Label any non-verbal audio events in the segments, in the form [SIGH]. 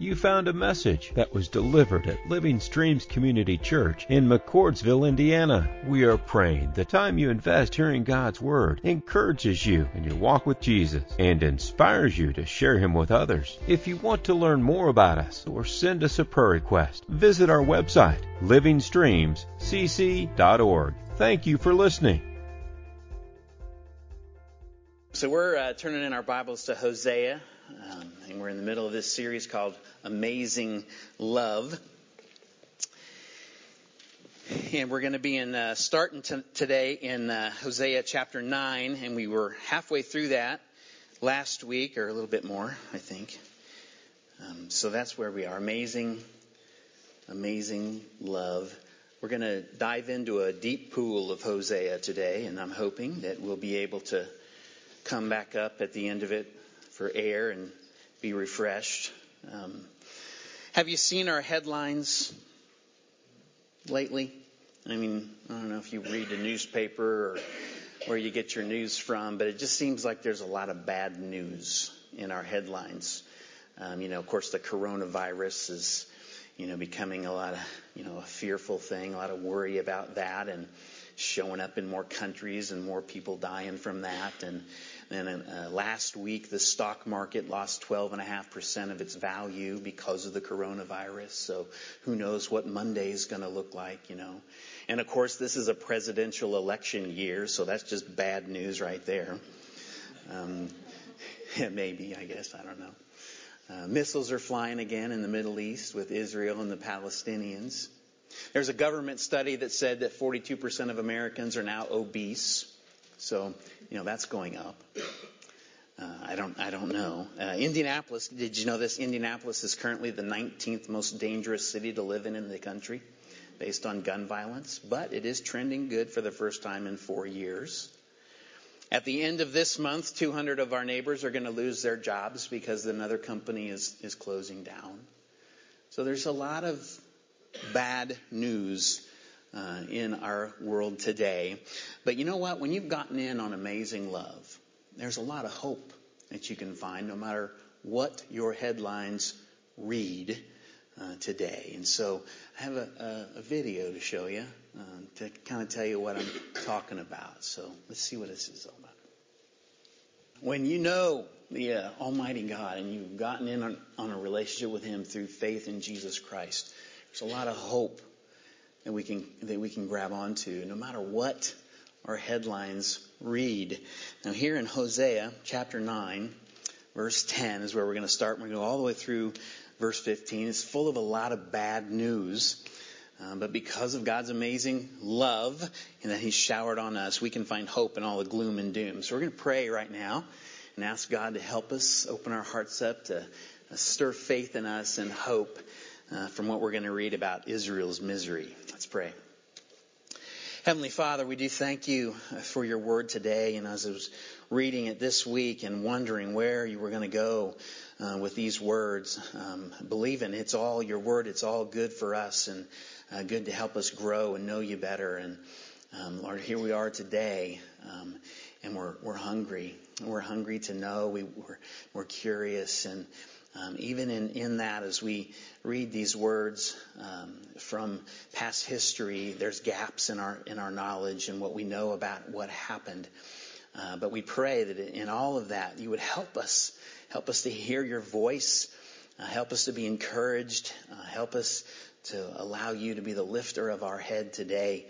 You found a message that was delivered at Living Streams Community Church in McCordsville, Indiana. We are praying the time you invest hearing God's Word encourages you in your walk with Jesus and inspires you to share Him with others. If you want to learn more about us or send us a prayer request, visit our website, livingstreamscc.org. Thank you for listening. So we're uh, turning in our Bibles to Hosea, um, and we're in the middle of this series called Amazing Love. And we're going to be in uh, starting t- today in uh, Hosea chapter 9, and we were halfway through that last week, or a little bit more, I think. Um, so that's where we are. Amazing, amazing love. We're going to dive into a deep pool of Hosea today, and I'm hoping that we'll be able to come back up at the end of it for air and be refreshed. Um, have you seen our headlines lately? I mean, I don't know if you read the newspaper or where you get your news from, but it just seems like there's a lot of bad news in our headlines. Um, you know, of course, the coronavirus is, you know, becoming a lot of, you know, a fearful thing, a lot of worry about that and showing up in more countries and more people dying from that. And then uh, last week, the stock market lost 12.5% of its value because of the coronavirus. So who knows what Monday is going to look like, you know. And of course, this is a presidential election year, so that's just bad news right there. Um, [LAUGHS] maybe, I guess, I don't know. Uh, missiles are flying again in the Middle East with Israel and the Palestinians. There's a government study that said that 42% of Americans are now obese. So, you know, that's going up. Uh, I don't, I don't know. Uh, Indianapolis, did you know this? Indianapolis is currently the 19th most dangerous city to live in in the country based on gun violence, but it is trending good for the first time in four years. At the end of this month, 200 of our neighbors are going to lose their jobs because another company is, is closing down. So there's a lot of bad news uh, in our world today. But you know what? When you've gotten in on amazing love, there's a lot of hope that you can find no matter what your headlines read uh, today. And so I have a, a, a video to show you uh, to kind of tell you what I'm talking about. So let's see what this is all about. When you know the uh, Almighty God and you've gotten in on, on a relationship with Him through faith in Jesus Christ, there's a lot of hope that we can that we can grab onto, no matter what our headlines read. Now, here in Hosea chapter nine, verse ten is where we're going to start. We're going to go all the way through verse fifteen. It's full of a lot of bad news. Um, but because of God's amazing love and that He's showered on us, we can find hope in all the gloom and doom. So we're going to pray right now and ask God to help us open our hearts up to uh, stir faith in us and hope uh, from what we're going to read about Israel's misery. Let's pray. Heavenly Father, we do thank you uh, for your word today. And as I was reading it this week and wondering where you were going to go uh, with these words, um, believing it's all your word, it's all good for us and uh, good to help us grow and know you better. And um, Lord, here we are today, um, and we're we're hungry. We're hungry to know. We, we're we're curious and um, even in, in that, as we read these words um, from past history, there's gaps in our in our knowledge and what we know about what happened. Uh, but we pray that in all of that, you would help us, help us to hear your voice, uh, help us to be encouraged, uh, help us to allow you to be the lifter of our head today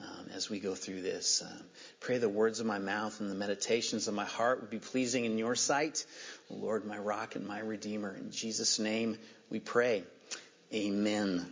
um, as we go through this. Uh, pray the words of my mouth and the meditations of my heart would be pleasing in your sight. Lord, my rock and my redeemer. In Jesus' name we pray. Amen.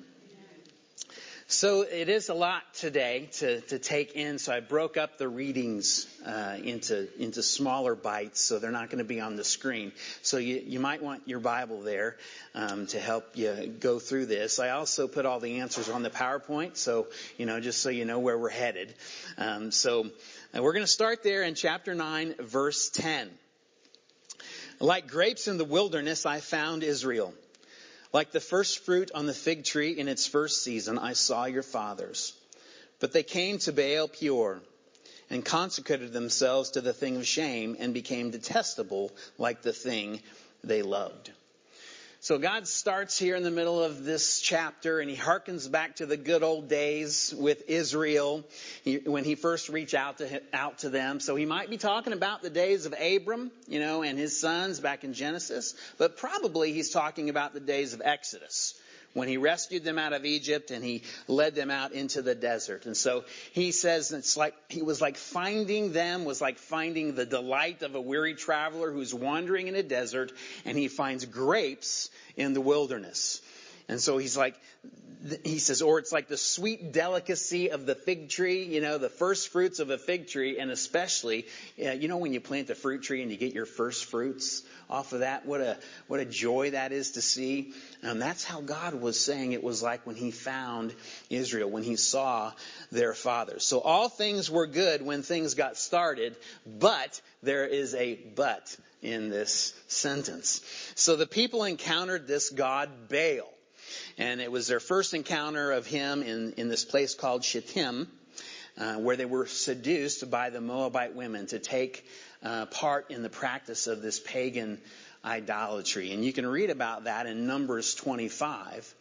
So it is a lot today to, to take in. So I broke up the readings uh, into into smaller bites, so they're not going to be on the screen. So you you might want your Bible there um, to help you go through this. I also put all the answers on the PowerPoint, so you know just so you know where we're headed. Um, so uh, we're going to start there in chapter nine, verse ten. Like grapes in the wilderness, I found Israel. Like the first fruit on the fig tree in its first season, I saw your fathers. But they came to Baal Peor and consecrated themselves to the thing of shame and became detestable like the thing they loved. So God starts here in the middle of this chapter and he harkens back to the good old days with Israel when he first reached out to, out to them. So he might be talking about the days of Abram, you know, and his sons back in Genesis, but probably he's talking about the days of Exodus when he rescued them out of Egypt and he led them out into the desert. And so he says it's like he was like finding them was like finding the delight of a weary traveler who's wandering in a desert and he finds grapes in the wilderness. And so he's like, he says, or it's like the sweet delicacy of the fig tree, you know, the first fruits of a fig tree, and especially, you know, when you plant a fruit tree and you get your first fruits off of that, what a what a joy that is to see. And that's how God was saying it was like when He found Israel, when He saw their fathers. So all things were good when things got started, but there is a but in this sentence. So the people encountered this God Baal. And it was their first encounter of him in, in this place called Shittim, uh, where they were seduced by the Moabite women to take uh, part in the practice of this pagan idolatry. And you can read about that in Numbers 25.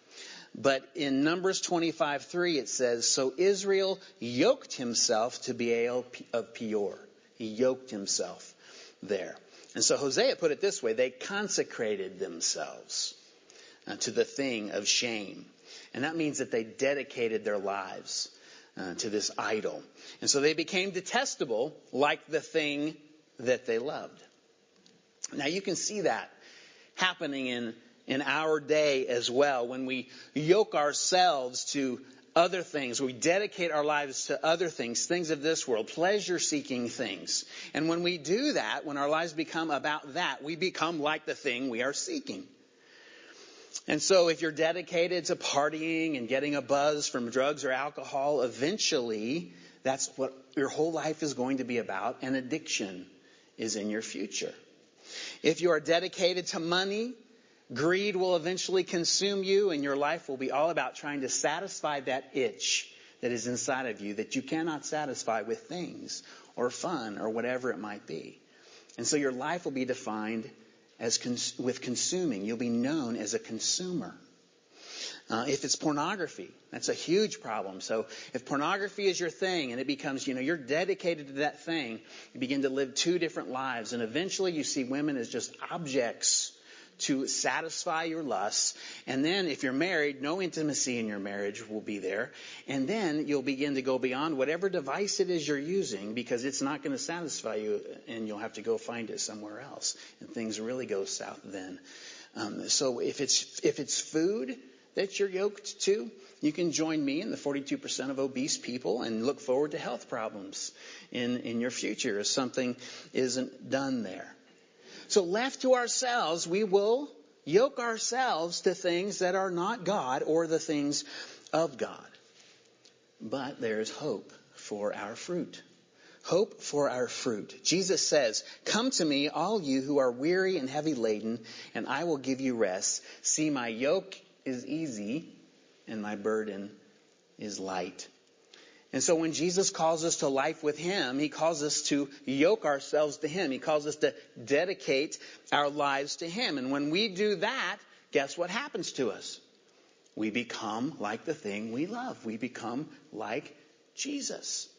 But in Numbers 25:3 it says, "So Israel yoked himself to Baal of Peor. He yoked himself there." And so Hosea put it this way, they consecrated themselves uh, to the thing of shame. And that means that they dedicated their lives uh, to this idol. And so they became detestable like the thing that they loved. Now you can see that happening in, in our day as well when we yoke ourselves to other things. We dedicate our lives to other things, things of this world, pleasure seeking things. And when we do that, when our lives become about that, we become like the thing we are seeking. And so if you're dedicated to partying and getting a buzz from drugs or alcohol, eventually that's what your whole life is going to be about, and addiction is in your future. If you are dedicated to money, greed will eventually consume you, and your life will be all about trying to satisfy that itch that is inside of you that you cannot satisfy with things or fun or whatever it might be. And so your life will be defined as cons- with consuming. You'll be known as a consumer. Uh, if it's pornography, that's a huge problem. So if pornography is your thing and it becomes, you know, you're dedicated to that thing, you begin to live two different lives. And eventually you see women as just objects to satisfy your lusts. And then if you're married, no intimacy in your marriage will be there. And then you'll begin to go beyond whatever device it is you're using because it's not going to satisfy you and you'll have to go find it somewhere else. And things really go south then. Um, so if it's, if it's food, that you're yoked to, you can join me in the 42% of obese people and look forward to health problems in, in your future if something isn't done there. So left to ourselves, we will yoke ourselves to things that are not God or the things of God. But there's hope for our fruit. Hope for our fruit. Jesus says, Come to me, all you who are weary and heavy laden, and I will give you rest. See, my yoke is easy and my burden is light. And so when Jesus calls us to life with Him, He calls us to yoke ourselves to Him. He calls us to dedicate our lives to Him. And when we do that, guess what happens to us? We become like the thing we love. We become like Jesus.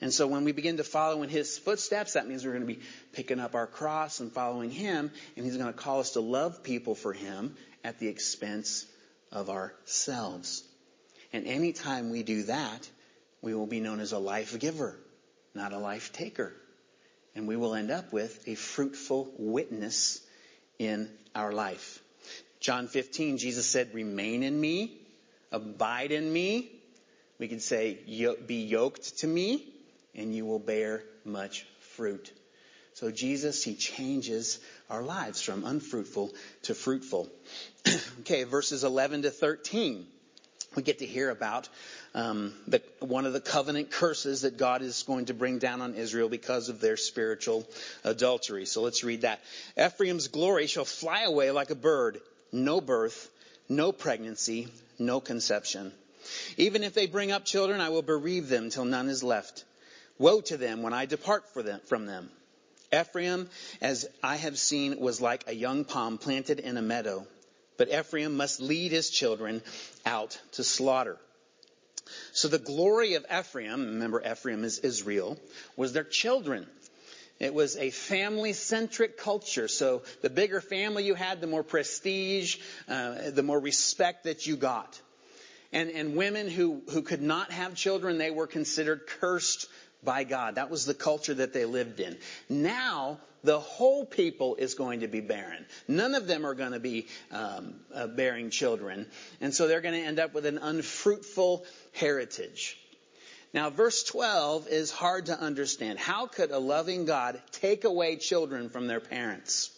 And so when we begin to follow in His footsteps, that means we're going to be picking up our cross and following Him. And He's going to call us to love people for Him at the expense of ourselves. And anytime we do that, we will be known as a life giver, not a life taker. And we will end up with a fruitful witness in our life. John 15, Jesus said, remain in me, abide in me. We could say, be yoked to me, and you will bear much fruit. So Jesus, He changes our lives from unfruitful to fruitful. [CLEARS THROAT] okay, verses 11 to 13. We get to hear about um, the, one of the covenant curses that God is going to bring down on Israel because of their spiritual adultery. So let's read that. Ephraim's glory shall fly away like a bird. No birth, no pregnancy, no conception. Even if they bring up children, I will bereave them till none is left. Woe to them when I depart them, from them. Ephraim, as I have seen, was like a young palm planted in a meadow. but Ephraim must lead his children out to slaughter. So the glory of Ephraim, remember Ephraim is Israel, was their children. It was a family centric culture. So the bigger family you had, the more prestige, uh, the more respect that you got. And, and women who, who could not have children, they were considered cursed by God. That was the culture that they lived in. Now, the whole people is going to be barren. None of them are going to be um, uh, bearing children. And so they're going to end up with an unfruitful heritage. Now, verse 12 is hard to understand. How could a loving God take away children from their parents?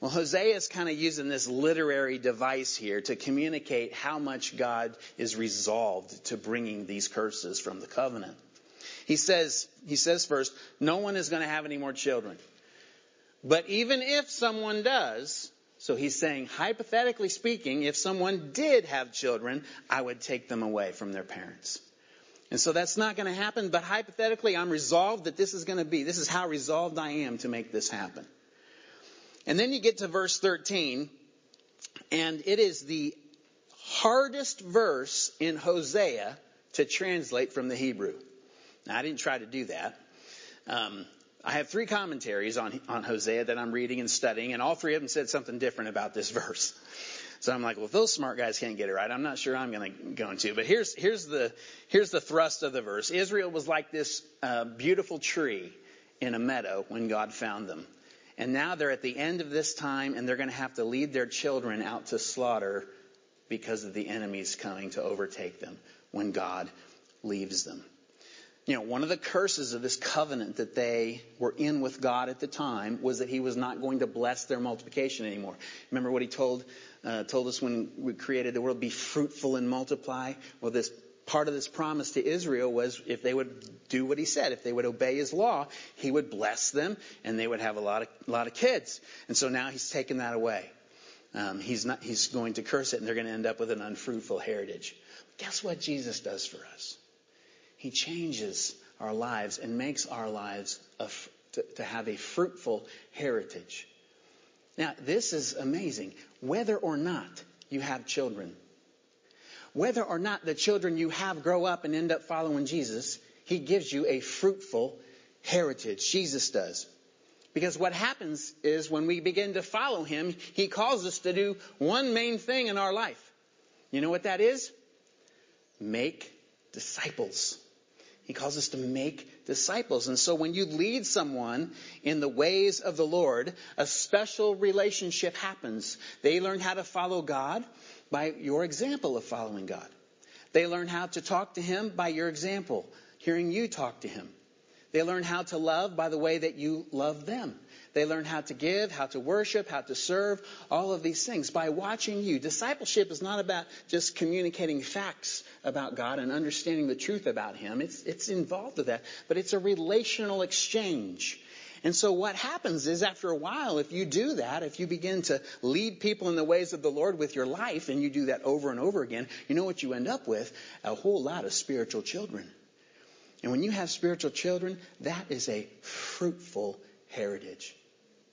Well, Hosea is kind of using this literary device here to communicate how much God is resolved to bringing these curses from the covenant. He says, he says first, no one is going to have any more children. But even if someone does, so he's saying, hypothetically speaking, if someone did have children, I would take them away from their parents. And so that's not going to happen, but hypothetically, I'm resolved that this is going to be. This is how resolved I am to make this happen. And then you get to verse 13, and it is the hardest verse in Hosea to translate from the Hebrew. Now, I didn't try to do that. Um, I have three commentaries on, on Hosea that I'm reading and studying, and all three of them said something different about this [LAUGHS] verse. So I'm like, well, if those smart guys can't get it right, I'm not sure I'm going to go into. But here's here's the here's the thrust of the verse. Israel was like this uh, beautiful tree in a meadow when God found them, and now they're at the end of this time, and they're going to have to lead their children out to slaughter because of the enemies coming to overtake them when God leaves them you know, one of the curses of this covenant that they were in with God at the time was that He was not going to bless their multiplication anymore. Remember what He told uh, told us when we created the world: "Be fruitful and multiply." Well, this part of this promise to Israel was if they would do what He said, if they would obey His law, He would bless them, and they would have a lot of a lot of kids. And so now He's taken that away. Um, he's not. He's going to curse it, and they're going to end up with an unfruitful heritage. Guess what Jesus does for us? He changes our lives and makes our lives a, to, to have a fruitful heritage. Now, this is amazing. Whether or not you have children, whether or not the children you have grow up and end up following Jesus, He gives you a fruitful heritage. Jesus does. Because what happens is when we begin to follow Him, He calls us to do one main thing in our life. You know what that is? Make disciples. He calls us to make disciples. And so when you lead someone in the ways of the Lord, a special relationship happens. They learn how to follow God by your example of following God. They learn how to talk to Him by your example, hearing you talk to Him. They learn how to love by the way that you love them. They learn how to give, how to worship, how to serve, all of these things by watching you. Discipleship is not about just communicating facts about God and understanding the truth about Him. It's, it's involved with that, but it's a relational exchange. And so what happens is after a while, if you do that, if you begin to lead people in the ways of the Lord with your life and you do that over and over again, you know what you end up with? A whole lot of spiritual children. And when you have spiritual children, that is a fruitful heritage.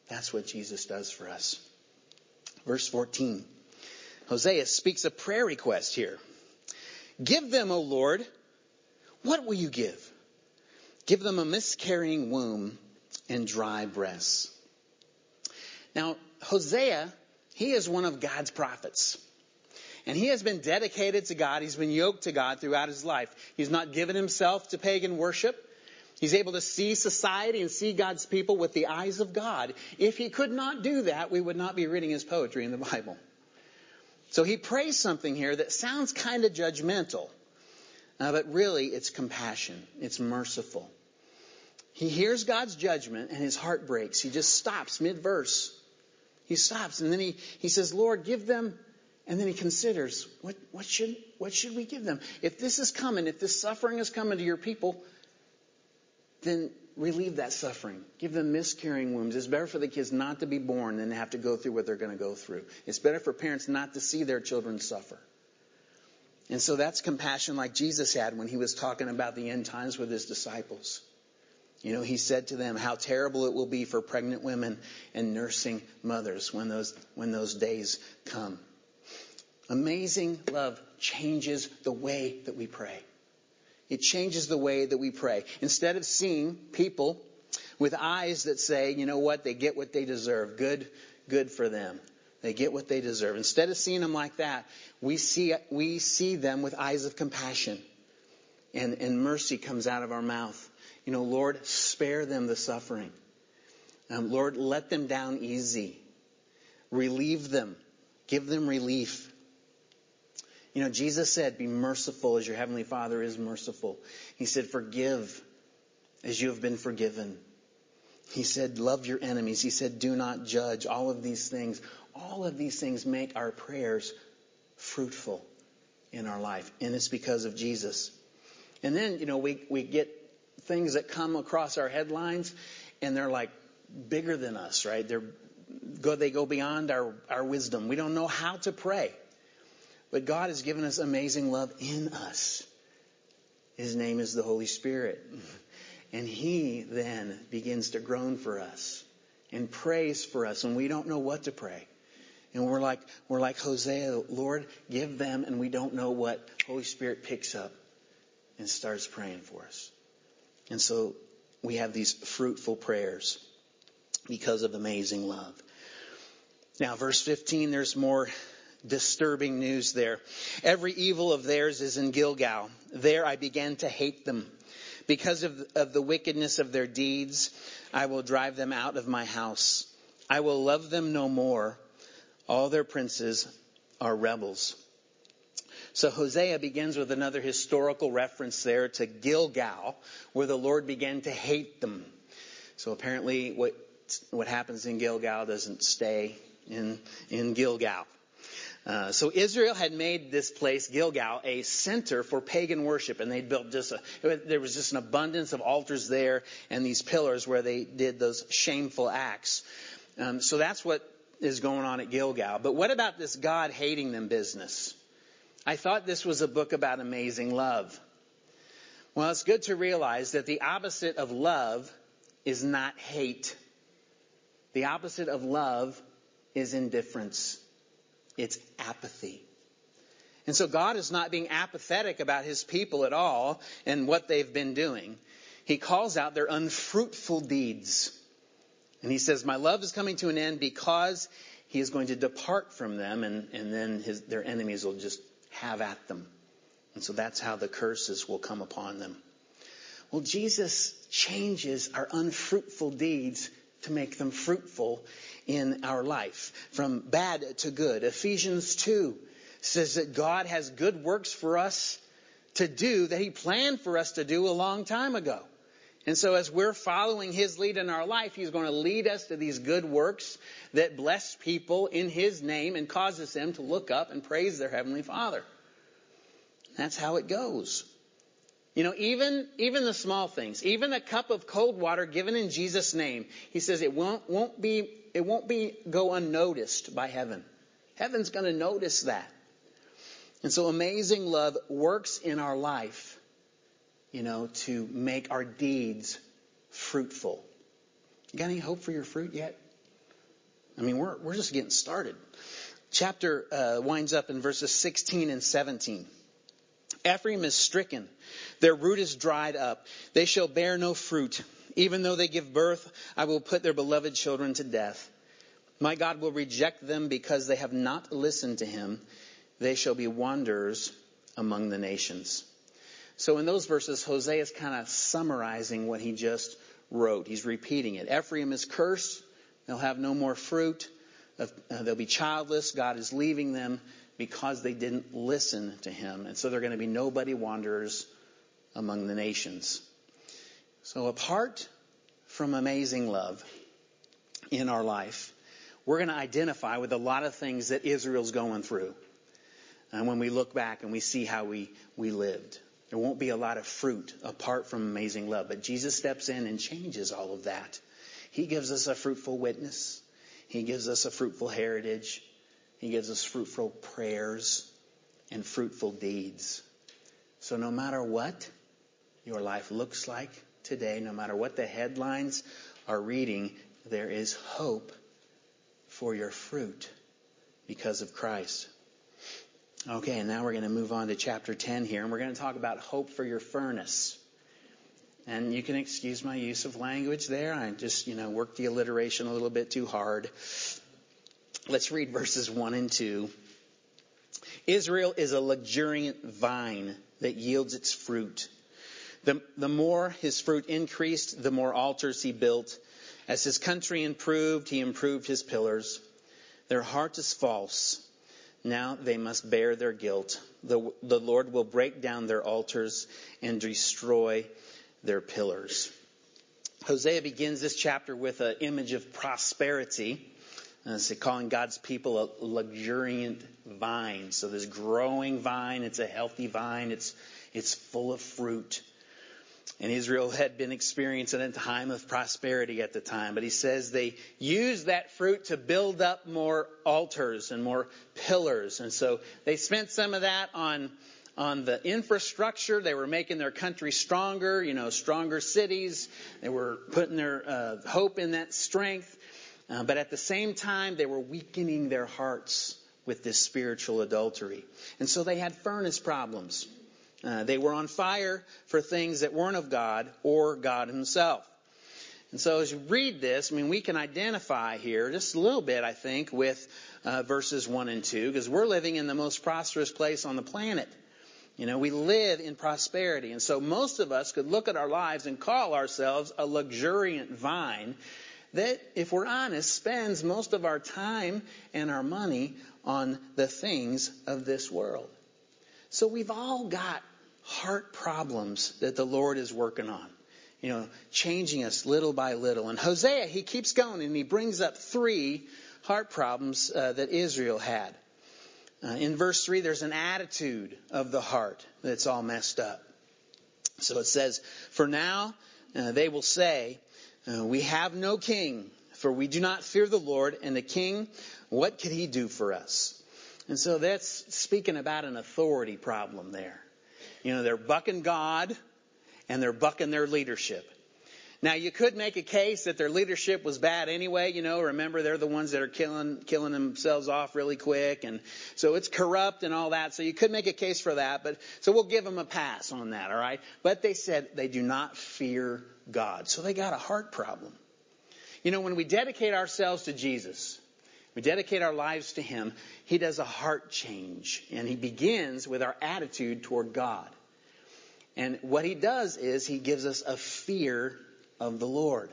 That's what Jesus does for us. Verse 14. Hosea speaks a prayer request here. Give them, O Lord, what will you give? Give them a miscarrying womb and dry breasts. Now, Hosea, he is one of God's prophets. And he has been dedicated to God. He's been yoked to God throughout his life. He's not given himself to pagan worship. He's able to see society and see God's people with the eyes of God. If he could not do that, we would not be reading his poetry in the Bible. So he prays something here that sounds kind of judgmental, uh, but really it's compassion. It's merciful. He hears God's judgment and his heart breaks. He just stops mid verse. He stops and then he, he says, Lord, give them. And then he considers, what, what, should, what should we give them? If this is coming, if this suffering is coming to your people, then relieve that suffering. Give them miscarrying wombs. It's better for the kids not to be born than to have to go through what they're going to go through. It's better for parents not to see their children suffer. And so that's compassion like Jesus had when he was talking about the end times with his disciples. You know, he said to them how terrible it will be for pregnant women and nursing mothers when those, when those days come. Amazing love changes the way that we pray. It changes the way that we pray. Instead of seeing people with eyes that say, you know what, they get what they deserve. Good, good for them. They get what they deserve. Instead of seeing them like that, we see, we see them with eyes of compassion. And, and mercy comes out of our mouth. You know, Lord, spare them the suffering. Um, Lord, let them down easy. Relieve them. Give them relief. You know, Jesus said, Be merciful as your heavenly Father is merciful. He said, Forgive as you have been forgiven. He said, Love your enemies. He said, Do not judge. All of these things, all of these things make our prayers fruitful in our life. And it's because of Jesus. And then, you know, we, we get things that come across our headlines and they're like bigger than us, right? They're go, they go beyond our, our wisdom. We don't know how to pray. But God has given us amazing love in us. His name is the Holy Spirit. And He then begins to groan for us and prays for us when we don't know what to pray. And we're like, we're like Hosea, Lord, give them, and we don't know what Holy Spirit picks up and starts praying for us. And so we have these fruitful prayers because of amazing love. Now, verse 15, there's more disturbing news there. Every evil of theirs is in Gilgal. There I began to hate them. Because of, of the wickedness of their deeds, I will drive them out of my house. I will love them no more. All their princes are rebels. So Hosea begins with another historical reference there to Gilgal, where the Lord began to hate them. So apparently what, what happens in Gilgal doesn't stay in, in Gilgal. Uh, so Israel had made this place, Gilgal, a center for pagan worship, and they built just a, there was just an abundance of altars there and these pillars where they did those shameful acts. Um, so that's what is going on at Gilgal. But what about this God hating them business? I thought this was a book about amazing love. Well, it's good to realize that the opposite of love is not hate. The opposite of love is indifference. It's apathy. And so God is not being apathetic about his people at all and what they've been doing. He calls out their unfruitful deeds. And he says, My love is coming to an end because he is going to depart from them, and, and then his, their enemies will just have at them. And so that's how the curses will come upon them. Well, Jesus changes our unfruitful deeds to make them fruitful in our life, from bad to good. Ephesians 2 says that God has good works for us to do that He planned for us to do a long time ago. And so as we're following His lead in our life, He's going to lead us to these good works that bless people in His name and causes them to look up and praise their Heavenly Father. That's how it goes. You know, even, even the small things, even a cup of cold water given in Jesus' name, he says it won't, won't be, it won't be, go unnoticed by heaven. Heaven's gonna notice that. And so amazing love works in our life, you know, to make our deeds fruitful. You got any hope for your fruit yet? I mean, we're, we're just getting started. Chapter uh, winds up in verses 16 and 17. Ephraim is stricken. Their root is dried up. They shall bear no fruit. Even though they give birth, I will put their beloved children to death. My God will reject them because they have not listened to him. They shall be wanderers among the nations. So in those verses, Hosea is kind of summarizing what he just wrote. He's repeating it. Ephraim is cursed. They'll have no more fruit. They'll be childless. God is leaving them because they didn't listen to him. And so they're going to be nobody wanderers among the nations. So apart from amazing love in our life, we're going to identify with a lot of things that Israel's going through. And when we look back and we see how we, we lived, there won't be a lot of fruit apart from amazing love. But Jesus steps in and changes all of that. He gives us a fruitful witness. He gives us a fruitful heritage. He gives us fruitful prayers and fruitful deeds. So no matter what your life looks like today, no matter what the headlines are reading, there is hope for your fruit because of Christ. Okay, and now we're going to move on to chapter 10 here, and we're going to talk about hope for your furnace. And you can excuse my use of language there. I just, you know, worked the alliteration a little bit too hard. Let's read verses 1 and 2. Israel is a luxuriant vine that yields its fruit. The, the more his fruit increased, the more altars he built. As his country improved, he improved his pillars. Their heart is false now they must bear their guilt. The, the Lord will break down their altars and destroy their pillars. Hosea begins this chapter with an image of prosperity. Uh, so calling God's people a luxuriant vine. So this growing vine, it's a healthy vine. It's, it's full of fruit. And Israel had been experiencing a time of prosperity at the time. But he says they used that fruit to build up more altars and more pillars. And so they spent some of that on, on the infrastructure. They were making their country stronger, you know, stronger cities. They were putting their uh, hope in that strength. Uh, but at the same time, they were weakening their hearts with this spiritual adultery. And so they had furnace problems. Uh, they were on fire for things that weren't of God or God Himself. And so as you read this, I mean, we can identify here just a little bit, I think, with uh, verses 1 and 2, because we're living in the most prosperous place on the planet. You know, we live in prosperity. And so most of us could look at our lives and call ourselves a luxuriant vine that, if we're honest, spends most of our time and our money on the things of this world. So we've all got heart problems that the Lord is working on. You know, changing us little by little. And Hosea, he keeps going and he brings up three heart problems uh, that Israel had. Uh, in verse 3, there's an attitude of the heart that's all messed up. So it says, For now uh, they will say, uh, We have no king, for we do not fear the Lord, and the king, what could he do for us? And so that's speaking about an authority problem there. You know, they're bucking God and they're bucking their leadership. Now you could make a case that their leadership was bad anyway, you know, remember they're the ones that are killing killing themselves off really quick and so it's corrupt and all that. So you could make a case for that, but so we'll give them a pass on that, all right? But they said they do not fear God. So they got a heart problem. You know, when we dedicate ourselves to Jesus, we dedicate our lives to Him, He does a heart change. And He begins with our attitude toward God. And what He does is He gives us a fear of the Lord.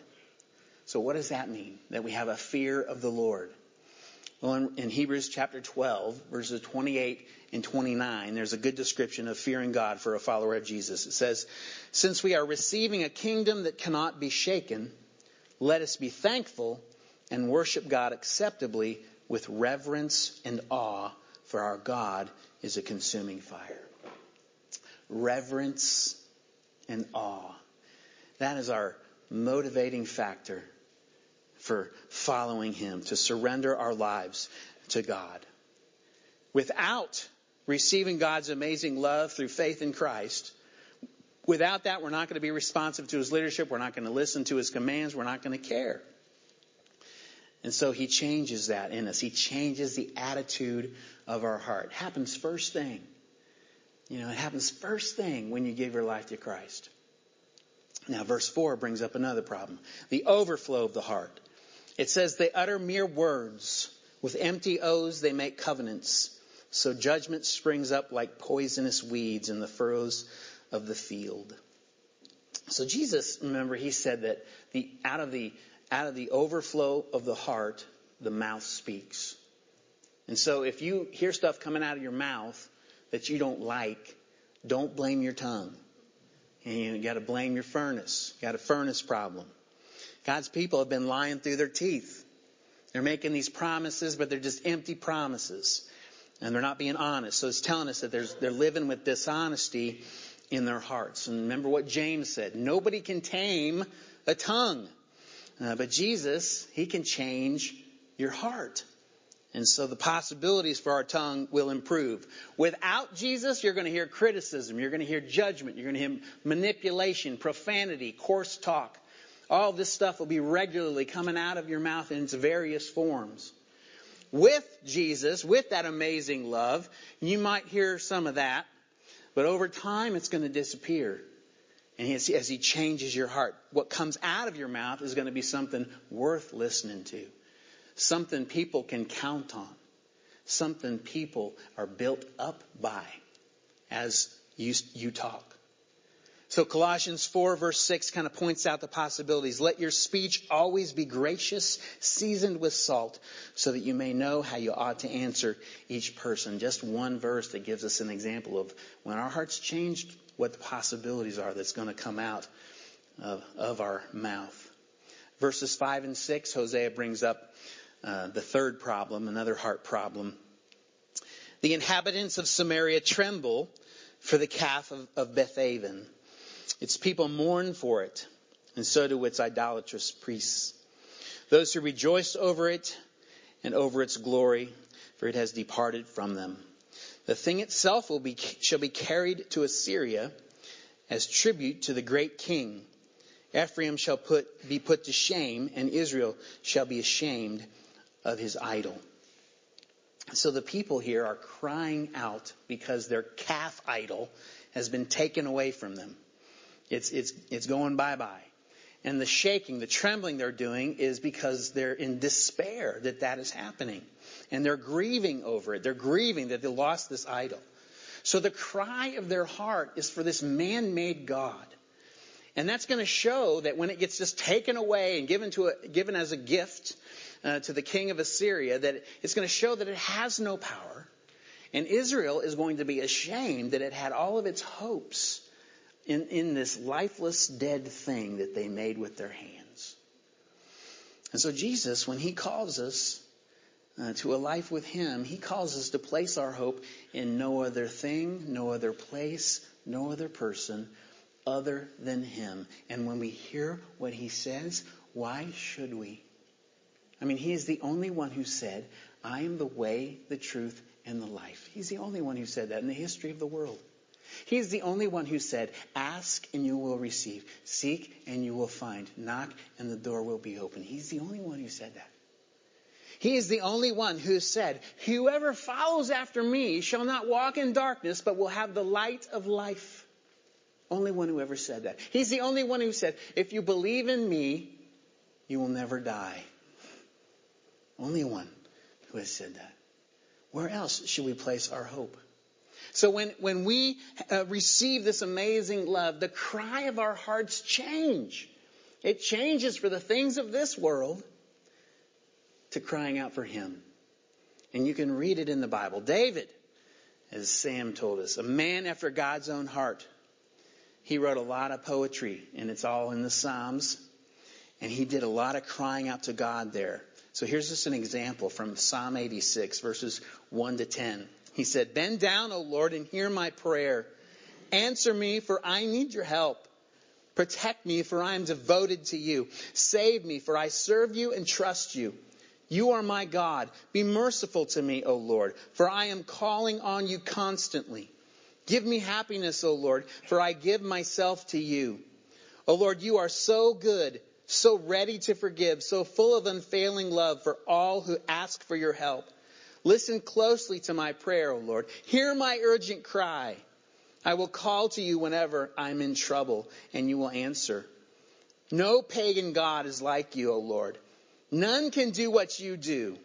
So what does that mean? That we have a fear of the Lord. Well, in, in Hebrews chapter 12, verses 28 and 29, there's a good description of fearing God for a follower of Jesus. It says, Since we are receiving a kingdom that cannot be shaken, let us be thankful and worship God acceptably with reverence and awe, for our God is a consuming fire. Reverence and awe. That is our motivating factor for following Him, to surrender our lives to God. Without receiving God's amazing love through faith in Christ, without that, we're not going to be responsive to His leadership. We're not going to listen to His commands. We're not going to care. And so he changes that in us. He changes the attitude of our heart. It happens first thing. You know, it happens first thing when you give your life to Christ. Now, verse 4 brings up another problem the overflow of the heart. It says, They utter mere words. With empty oaths, they make covenants. So judgment springs up like poisonous weeds in the furrows of the field. So Jesus, remember, he said that the, out of the out of the overflow of the heart, the mouth speaks. And so if you hear stuff coming out of your mouth that you don't like, don't blame your tongue. And you got to blame your furnace. You got a furnace problem. God's people have been lying through their teeth. They're making these promises, but they're just empty promises. And they're not being honest. So it's telling us that they're living with dishonesty in their hearts. And remember what James said. Nobody can tame a tongue. Uh, but Jesus, He can change your heart. And so the possibilities for our tongue will improve. Without Jesus, you're going to hear criticism, you're going to hear judgment, you're going to hear manipulation, profanity, coarse talk. All this stuff will be regularly coming out of your mouth in its various forms. With Jesus, with that amazing love, you might hear some of that, but over time it's going to disappear. And as, He changes your heart, what comes out of your mouth is going to be something worth listening to something people can count on, something people are built up by as you, you talk. So Colossians 4 verse 6 kind of points out the possibilities. Let your speech always be gracious, seasoned with salt, so that you may know how you ought to answer each person. Just one verse that gives us an example of when our hearts change, what the possibilities are that's going to come out of, of our mouth. Verses 5 and 6, Hosea brings up uh, the third problem, another heart problem. The inhabitants of Samaria tremble for the calf of, of Bethaven. Its people mourn for it, and so do its idolatrous priests. Those who rejoice over it and over its glory, for it has departed from them. The thing itself will be, shall be carried to Assyria as tribute to the great king. Ephraim shall put, be put to shame, and Israel shall be ashamed of his idol. So the people here are crying out because their calf idol has been taken away from them. It's, it's, it's going bye bye. And the shaking, the trembling they're doing is because they're in despair that that is happening. And they're grieving over it. They're grieving that they lost this idol. So the cry of their heart is for this man made God. And that's going to show that when it gets just taken away and given, to a, given as a gift, uh, to the king of Assyria that it's going to show that it has no power. And Israel is going to be ashamed that it had all of its hopes in, in this lifeless, dead thing that they made with their hands. And so Jesus, when he calls us uh, to a life with him, he calls us to place our hope in no other thing, no other place, no other person other than him. And when we hear what he says, why should we? I mean, he is the only one who said, I am the way, the truth, and the life. He's the only one who said that in the history of the world. He's the only one who said, Ask and you will receive. Seek and you will find. Knock and the door will be open. He's the only one who said that. He is the only one who said, Whoever follows after me shall not walk in darkness, but will have the light of life. Only one who ever said that. He's the only one who said, If you believe in me, you will never die. Only one who has said that. Where else should we place our hope? So when, when we uh, receive this amazing love, the cry of our hearts change. It changes for the things of this world to crying out for Him. And you can read it in the Bible. David, as Sam told us, a man after God's own heart. He wrote a lot of poetry, and it's all in the Psalms. And he did a lot of crying out to God there. So here's just an example from Psalm 86, verses 1 to 10. He said, Bend down, O Lord, and hear my prayer. Answer me, for I need your help. Protect me, for I am devoted to you. Save me, for I serve you and trust you. You are my God. Be merciful to me, O Lord, for I am calling on you constantly. Give me happiness, O Lord, for I give myself to you. O Lord, you are so good so ready to forgive, so full of unfailing love for all who ask for your help. Listen closely to my prayer, O Lord. Hear my urgent cry. I will call to you whenever I'm in trouble, and you will answer. No pagan God is like you, O Lord. None can do what you do.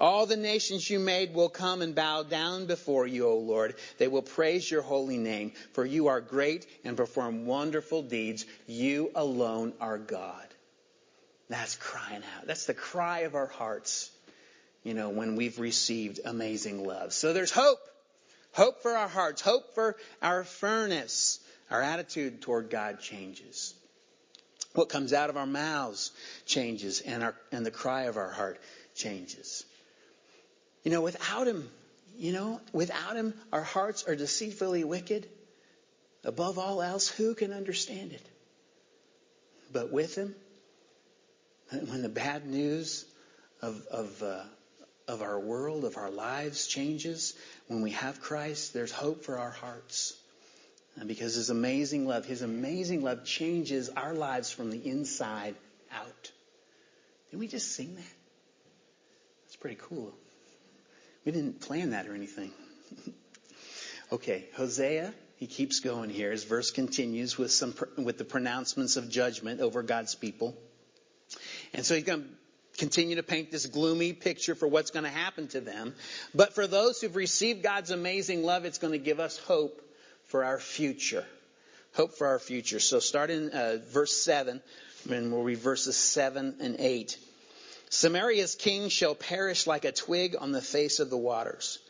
All the nations you made will come and bow down before you, O Lord. They will praise your holy name, for you are great and perform wonderful deeds. You alone are God. That's crying out. That's the cry of our hearts, you know, when we've received amazing love. So there's hope. Hope for our hearts. Hope for our furnace. Our attitude toward God changes. What comes out of our mouths changes, and, our, and the cry of our heart changes. You know, without Him, you know, without Him, our hearts are deceitfully wicked. Above all else, who can understand it? But with Him, when the bad news of, of, uh, of our world, of our lives changes. When we have Christ, there's hope for our hearts. And because His amazing love, His amazing love changes our lives from the inside out. Didn't we just sing that? That's pretty cool. We didn't plan that or anything. [LAUGHS] okay, Hosea, he keeps going here. His verse continues with some with the pronouncements of judgment over God's people. And so he's going to continue to paint this gloomy picture for what's going to happen to them. But for those who've received God's amazing love, it's going to give us hope for our future. Hope for our future. So start in uh, verse 7, and we'll read verses 7 and 8. Samaria's king shall perish like a twig on the face of the waters.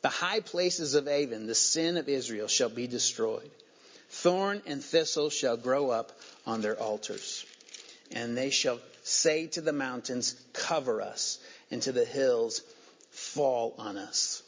The high places of Aven, the sin of Israel, shall be destroyed. Thorn and thistle shall grow up on their altars. And they shall say to the mountains, Cover us, and to the hills, Fall on us.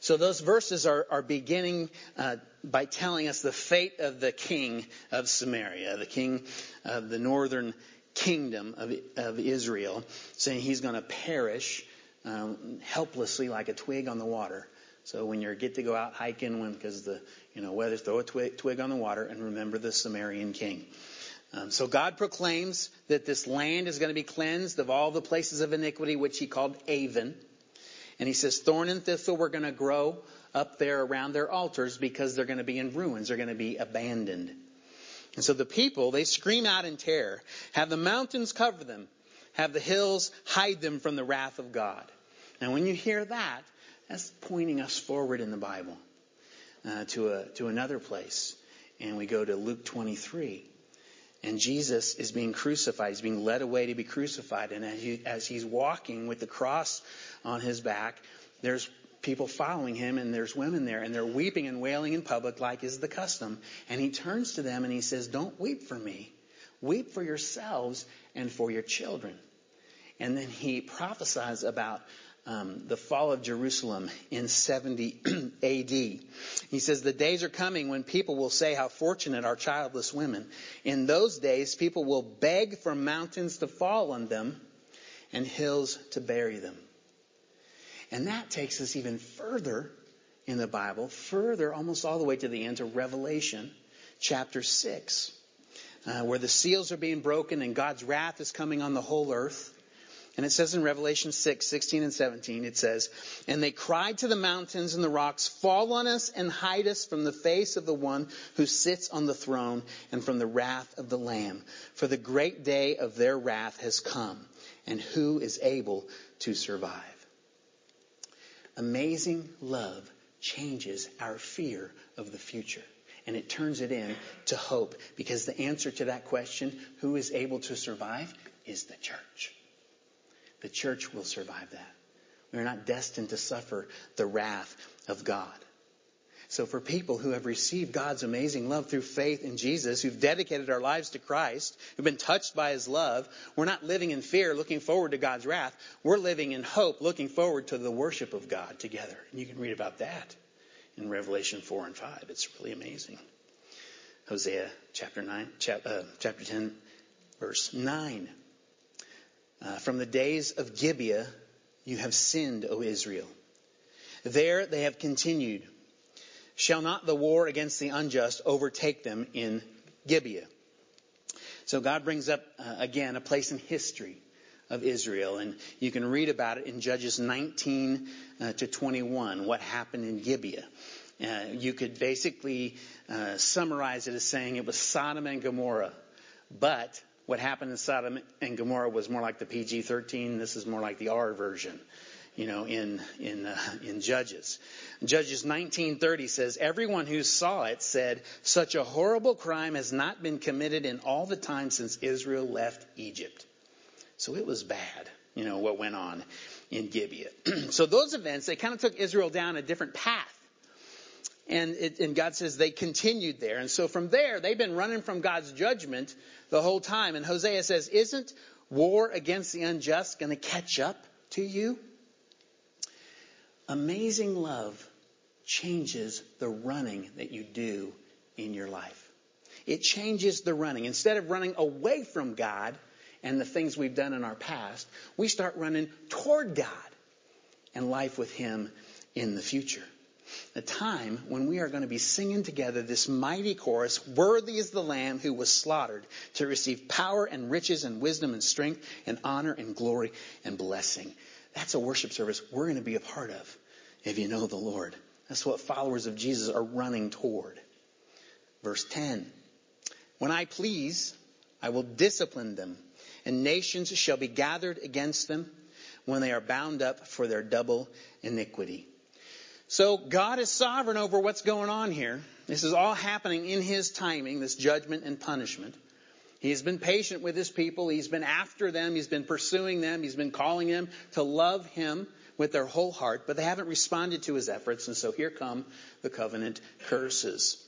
So those verses are, are beginning uh, by telling us the fate of the king of Samaria, the king of the northern kingdom of, of Israel, saying he's going to perish um, helplessly like a twig on the water. So when you get to go out hiking, when because the you know weather, throw a twig, twig on the water and remember the Samarian king. Um, so God proclaims that this land is going to be cleansed of all the places of iniquity, which He called Aven, and He says thorn and thistle were going to grow up there around their altars because they're going to be in ruins, they're going to be abandoned. And so the people, they scream out in terror. Have the mountains cover them. Have the hills hide them from the wrath of God. Now when you hear that, that's pointing us forward in the Bible uh, to, a, to another place. And we go to Luke 23. And Jesus is being crucified. He's being led away to be crucified. And as, he, as he's walking with the cross on his back, there's people following him and there's women there and they're weeping and wailing in public like is the custom. And he turns to them and he says, don't weep for me. Weep for yourselves and for your children. And then he prophesies about um, the fall of Jerusalem in 70 [CLEARS THROAT] AD. He says, The days are coming when people will say how fortunate are childless women. In those days, people will beg for mountains to fall on them and hills to bury them. And that takes us even further in the Bible, further, almost all the way to the end, to Revelation chapter 6, uh, where the seals are being broken and God's wrath is coming on the whole earth. And it says in Revelation 6, 16 and 17, it says, And they cried to the mountains and the rocks, Fall on us and hide us from the face of the one who sits on the throne and from the wrath of the Lamb. For the great day of their wrath has come, and who is able to survive? Amazing love changes our fear of the future and it turns it in to hope because the answer to that question, who is able to survive, is the church. The church will survive that. We're not destined to suffer the wrath of God. So for people who have received God's amazing love through faith in Jesus, who've dedicated our lives to Christ, who've been touched by his love, we're not living in fear looking forward to God's wrath. We're living in hope looking forward to the worship of God together. And you can read about that in Revelation 4 and 5. It's really amazing. Hosea chapter 9, chap, uh, chapter 10, verse 9. Uh, from the days of Gibeah, you have sinned, O Israel. There they have continued Shall not the war against the unjust overtake them in Gibeah? So God brings up uh, again a place in history of Israel, and you can read about it in Judges 19 uh, to 21, what happened in Gibeah. Uh, you could basically uh, summarize it as saying it was Sodom and Gomorrah, but what happened in Sodom and Gomorrah was more like the PG-13. This is more like the R version you know, in in uh, in Judges. Judges 19:30 says, "Everyone who saw it said, such a horrible crime has not been committed in all the time since Israel left Egypt." So it was bad, you know, what went on in Gibeah. [CLEARS THROAT] so those events, they kind of took Israel down a different path. And, it, and God says they continued there. And so from there, they've been running from God's judgment the whole time. And Hosea says, Isn't war against the unjust going to catch up to you? Amazing love changes the running that you do in your life. It changes the running. Instead of running away from God and the things we've done in our past, we start running toward God and life with Him in the future. A time when we are going to be singing together this mighty chorus, Worthy is the Lamb who was slaughtered to receive power and riches and wisdom and strength and honor and glory and blessing. That's a worship service we're going to be a part of if you know the Lord. That's what followers of Jesus are running toward. Verse 10 When I please, I will discipline them, and nations shall be gathered against them when they are bound up for their double iniquity. So God is sovereign over what's going on here. This is all happening in His timing, this judgment and punishment. He's been patient with His people. He's been after them. He's been pursuing them. He's been calling them to love Him with their whole heart, but they haven't responded to His efforts. And so here come the covenant curses.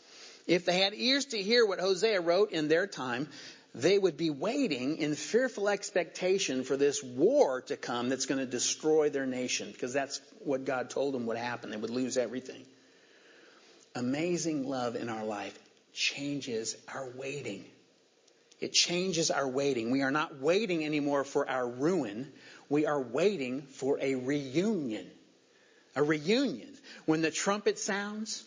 If they had ears to hear what Hosea wrote in their time, they would be waiting in fearful expectation for this war to come that's going to destroy their nation because that's what God told them would happen. They would lose everything. Amazing love in our life changes our waiting. It changes our waiting. We are not waiting anymore for our ruin. We are waiting for a reunion. A reunion. When the trumpet sounds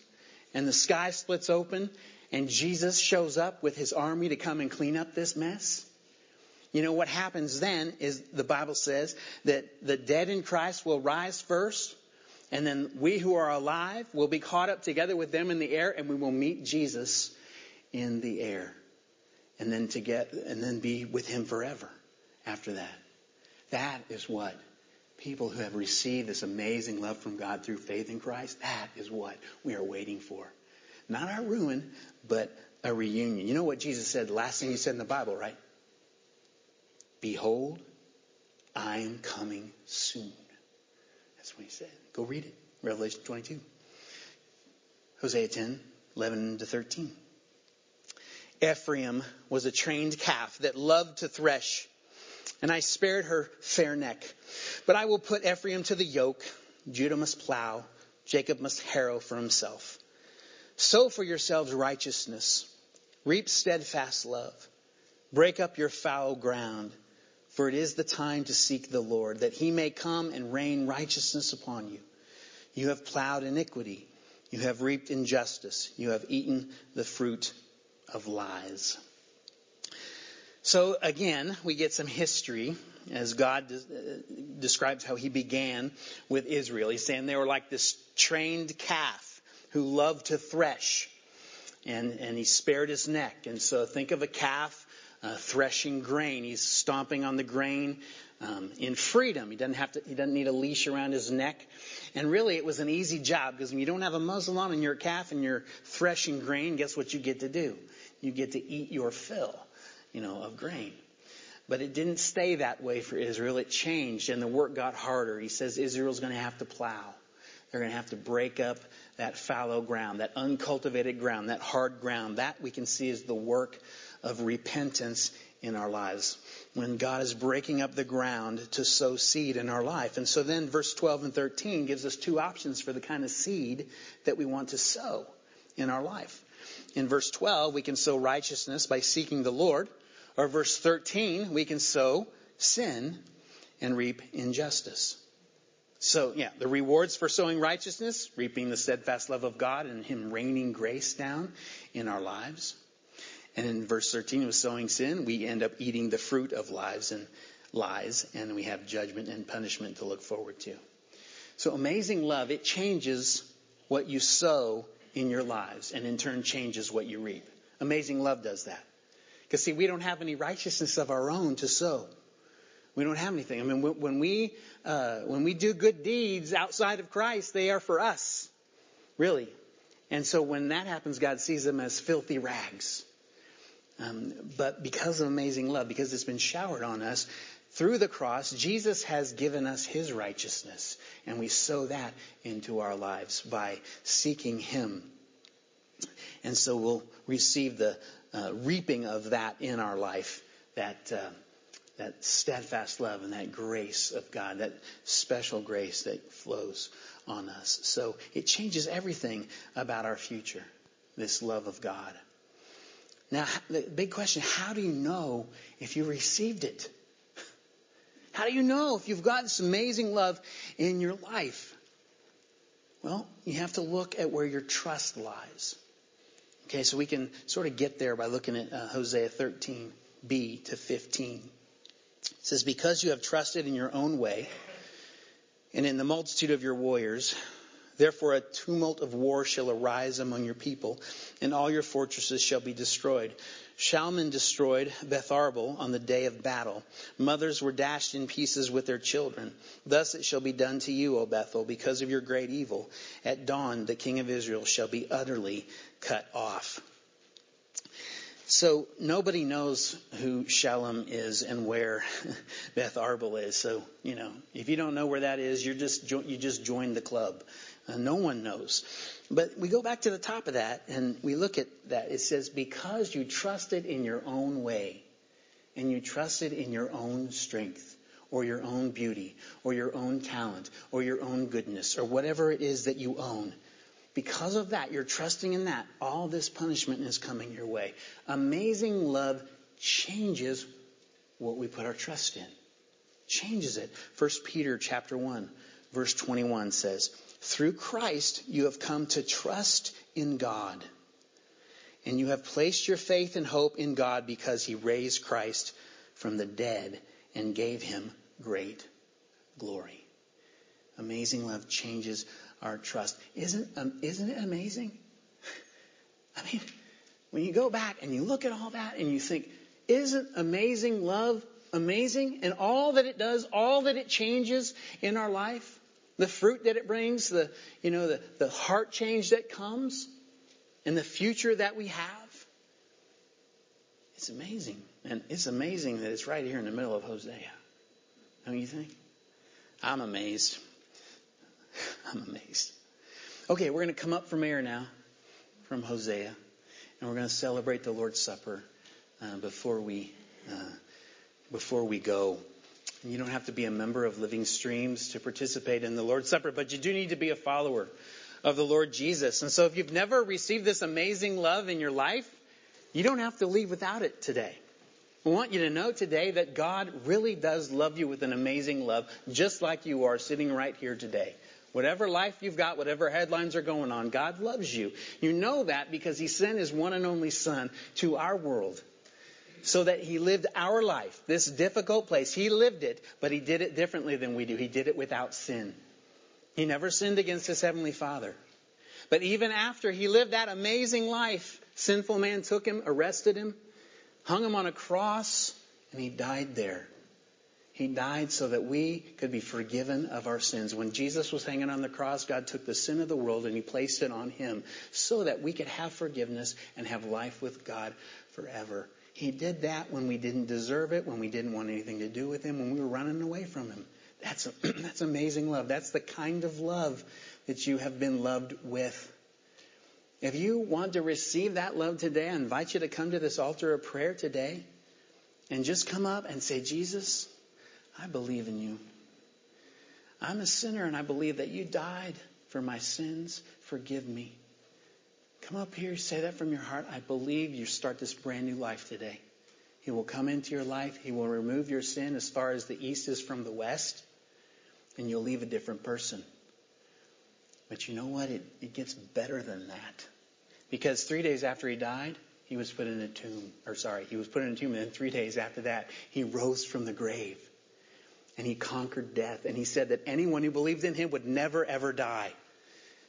and the sky splits open and Jesus shows up with his army to come and clean up this mess, you know what happens then is the Bible says that the dead in Christ will rise first, and then we who are alive will be caught up together with them in the air, and we will meet Jesus in the air, and then to get and then be with him forever after that. That is what people who have received this amazing love from God through faith in Christ, that is what we are waiting for. Not our ruin, but a reunion. You know what Jesus said, the last thing he said in the Bible, right? Behold, I am coming soon. That's what he said. Go read it. Revelation 22. Hosea 10, 11 to 13. Ephraim was a trained calf that loved to thresh, and I spared her fair neck. But I will put Ephraim to the yoke. Judah must plow. Jacob must harrow for himself. Sow for yourselves righteousness. Reap steadfast love. Break up your foul ground. For it is the time to seek the Lord, that he may come and rain righteousness upon you. You have plowed iniquity. You have reaped injustice. You have eaten the fruit of lies. So again, we get some history as God de- describes how he began with Israel. He's saying they were like this trained calf who loved to thresh. And, and he spared his neck. And so think of a calf uh, threshing grain. He's stomping on the grain um, in freedom. He doesn't have to. He doesn't need a leash around his neck. And really, it was an easy job because when you don't have a muzzle on and you're a calf and you're threshing grain, guess what you get to do? You get to eat your fill, you know, of grain. But it didn't stay that way for Israel. It changed, and the work got harder. He says Israel's going to have to plow. They're going to have to break up that fallow ground, that uncultivated ground, that hard ground. That we can see is the work of repentance in our lives. When God is breaking up the ground to sow seed in our life. And so then verse 12 and 13 gives us two options for the kind of seed that we want to sow in our life. In verse 12, we can sow righteousness by seeking the Lord. Or verse 13, we can sow sin and reap injustice. So, yeah, the rewards for sowing righteousness, reaping the steadfast love of God and Him raining grace down in our lives. And in verse 13, with sowing sin, we end up eating the fruit of lives and lies, and we have judgment and punishment to look forward to. So, amazing love, it changes what you sow in your lives, and in turn changes what you reap. Amazing love does that. Because, see, we don't have any righteousness of our own to sow. We don't have anything. I mean, when we uh, when we do good deeds outside of Christ, they are for us, really. And so when that happens, God sees them as filthy rags. Um, but because of amazing love, because it's been showered on us through the cross, Jesus has given us His righteousness, and we sow that into our lives by seeking Him. And so we'll receive the reaping of that in our life. That. Uh, that steadfast love and that grace of God, that special grace that flows on us. So it changes everything about our future, this love of God. Now, the big question how do you know if you received it? How do you know if you've got this amazing love in your life? Well, you have to look at where your trust lies. Okay, so we can sort of get there by looking at uh, Hosea 13b to 15. It says, Because you have trusted in your own way and in the multitude of your warriors, Therefore, a tumult of war shall arise among your people, and all your fortresses shall be destroyed. Shalman destroyed Betharbel on the day of battle. Mothers were dashed in pieces with their children. Thus it shall be done to you, O Bethel, because of your great evil. At dawn, the king of Israel shall be utterly cut off. So nobody knows who Shalman is and where [LAUGHS] Beth Arbel is. So you know, if you don't know where that is, you're just you just joined the club. Uh, no one knows. But we go back to the top of that and we look at that. It says, because you trusted in your own way and you trusted in your own strength or your own beauty or your own talent or your own goodness or whatever it is that you own. Because of that, you're trusting in that. All this punishment is coming your way. Amazing love changes what we put our trust in. Changes it. 1 Peter chapter 1 verse 21 says, through Christ, you have come to trust in God. And you have placed your faith and hope in God because he raised Christ from the dead and gave him great glory. Amazing love changes our trust. Isn't, um, isn't it amazing? [LAUGHS] I mean, when you go back and you look at all that and you think, isn't amazing love amazing? And all that it does, all that it changes in our life? the fruit that it brings, the, you know, the, the heart change that comes, and the future that we have. It's amazing. And it's amazing that it's right here in the middle of Hosea. Don't you think? I'm amazed. [LAUGHS] I'm amazed. Okay, we're going to come up from air now, from Hosea, and we're going to celebrate the Lord's Supper uh, before we uh, before we go. You don't have to be a member of Living Streams to participate in the Lord's Supper, but you do need to be a follower of the Lord Jesus. And so if you've never received this amazing love in your life, you don't have to leave without it today. I want you to know today that God really does love you with an amazing love, just like you are sitting right here today. Whatever life you've got, whatever headlines are going on, God loves you. You know that because He sent His one and only Son to our world so that he lived our life, this difficult place. He lived it, but he did it differently than we do. He did it without sin. He never sinned against his heavenly Father. But even after he lived that amazing life, sinful man took him, arrested him, hung him on a cross, and he died there. He died so that we could be forgiven of our sins. When Jesus was hanging on the cross, God took the sin of the world and He placed it on Him so that we could have forgiveness and have life with God forever. He did that when we didn't deserve it, when we didn't want anything to do with Him, when we were running away from Him. That's, [CLEARS THROAT] that's amazing love. That's the kind of love that you have been loved with. If you want to receive that love today, I invite you to come to this altar of prayer today and just come up and say, Jesus, I believe in you. I'm a sinner and I believe that you died for my sins. Forgive me. Come up here, say that from your heart. I believe you start this brand new life today. He will come into your life. He will remove your sin as far as the east is from the west, and you'll leave a different person. But you know what? It, it gets better than that. Because three days after he died, he was put in a tomb. Or sorry, he was put in a tomb, and then three days after that, he rose from the grave. And he conquered death. And he said that anyone who believed in him would never, ever die.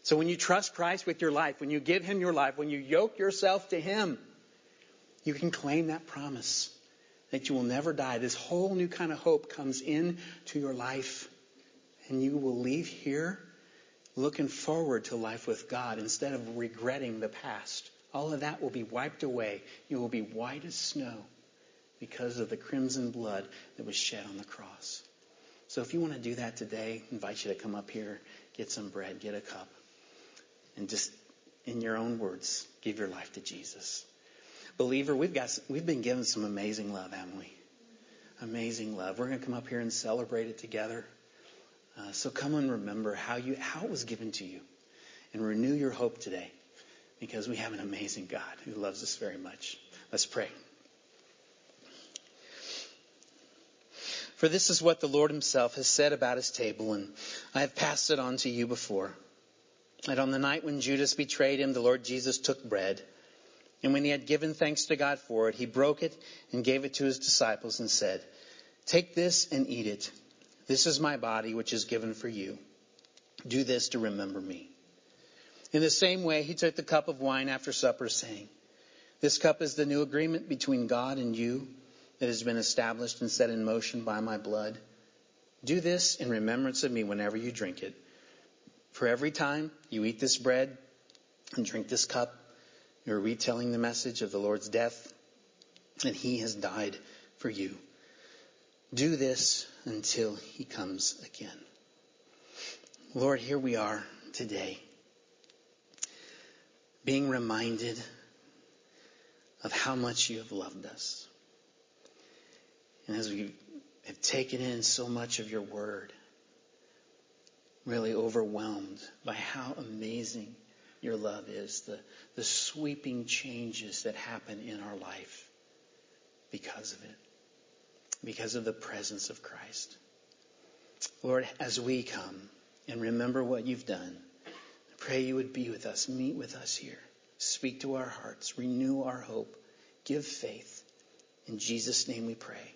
So when you trust Christ with your life, when you give Him your life, when you yoke yourself to Him, you can claim that promise that you will never die. This whole new kind of hope comes into your life, and you will leave here looking forward to life with God instead of regretting the past. All of that will be wiped away. You will be white as snow because of the crimson blood that was shed on the cross. So if you want to do that today, I invite you to come up here, get some bread, get a cup and just in your own words, give your life to Jesus. Believer, we've got we've been given some amazing love, haven't we? Amazing love. We're going to come up here and celebrate it together. Uh, so come and remember how you how it was given to you, and renew your hope today, because we have an amazing God who loves us very much. Let's pray. For this is what the Lord himself has said about his table, and I have passed it on to you before. That on the night when Judas betrayed him, the Lord Jesus took bread. And when he had given thanks to God for it, he broke it and gave it to his disciples and said, Take this and eat it. This is my body, which is given for you. Do this to remember me. In the same way, he took the cup of wine after supper, saying, This cup is the new agreement between God and you that has been established and set in motion by my blood. Do this in remembrance of me whenever you drink it. For every time you eat this bread and drink this cup, you're retelling the message of the Lord's death, and he has died for you. Do this until he comes again. Lord, here we are today, being reminded of how much you have loved us. And as we have taken in so much of your word, really overwhelmed by how amazing your love is, the, the sweeping changes that happen in our life because of it, because of the presence of Christ. Lord, as we come and remember what you've done, I pray you would be with us, meet with us here, speak to our hearts, renew our hope, give faith. In Jesus' name we pray.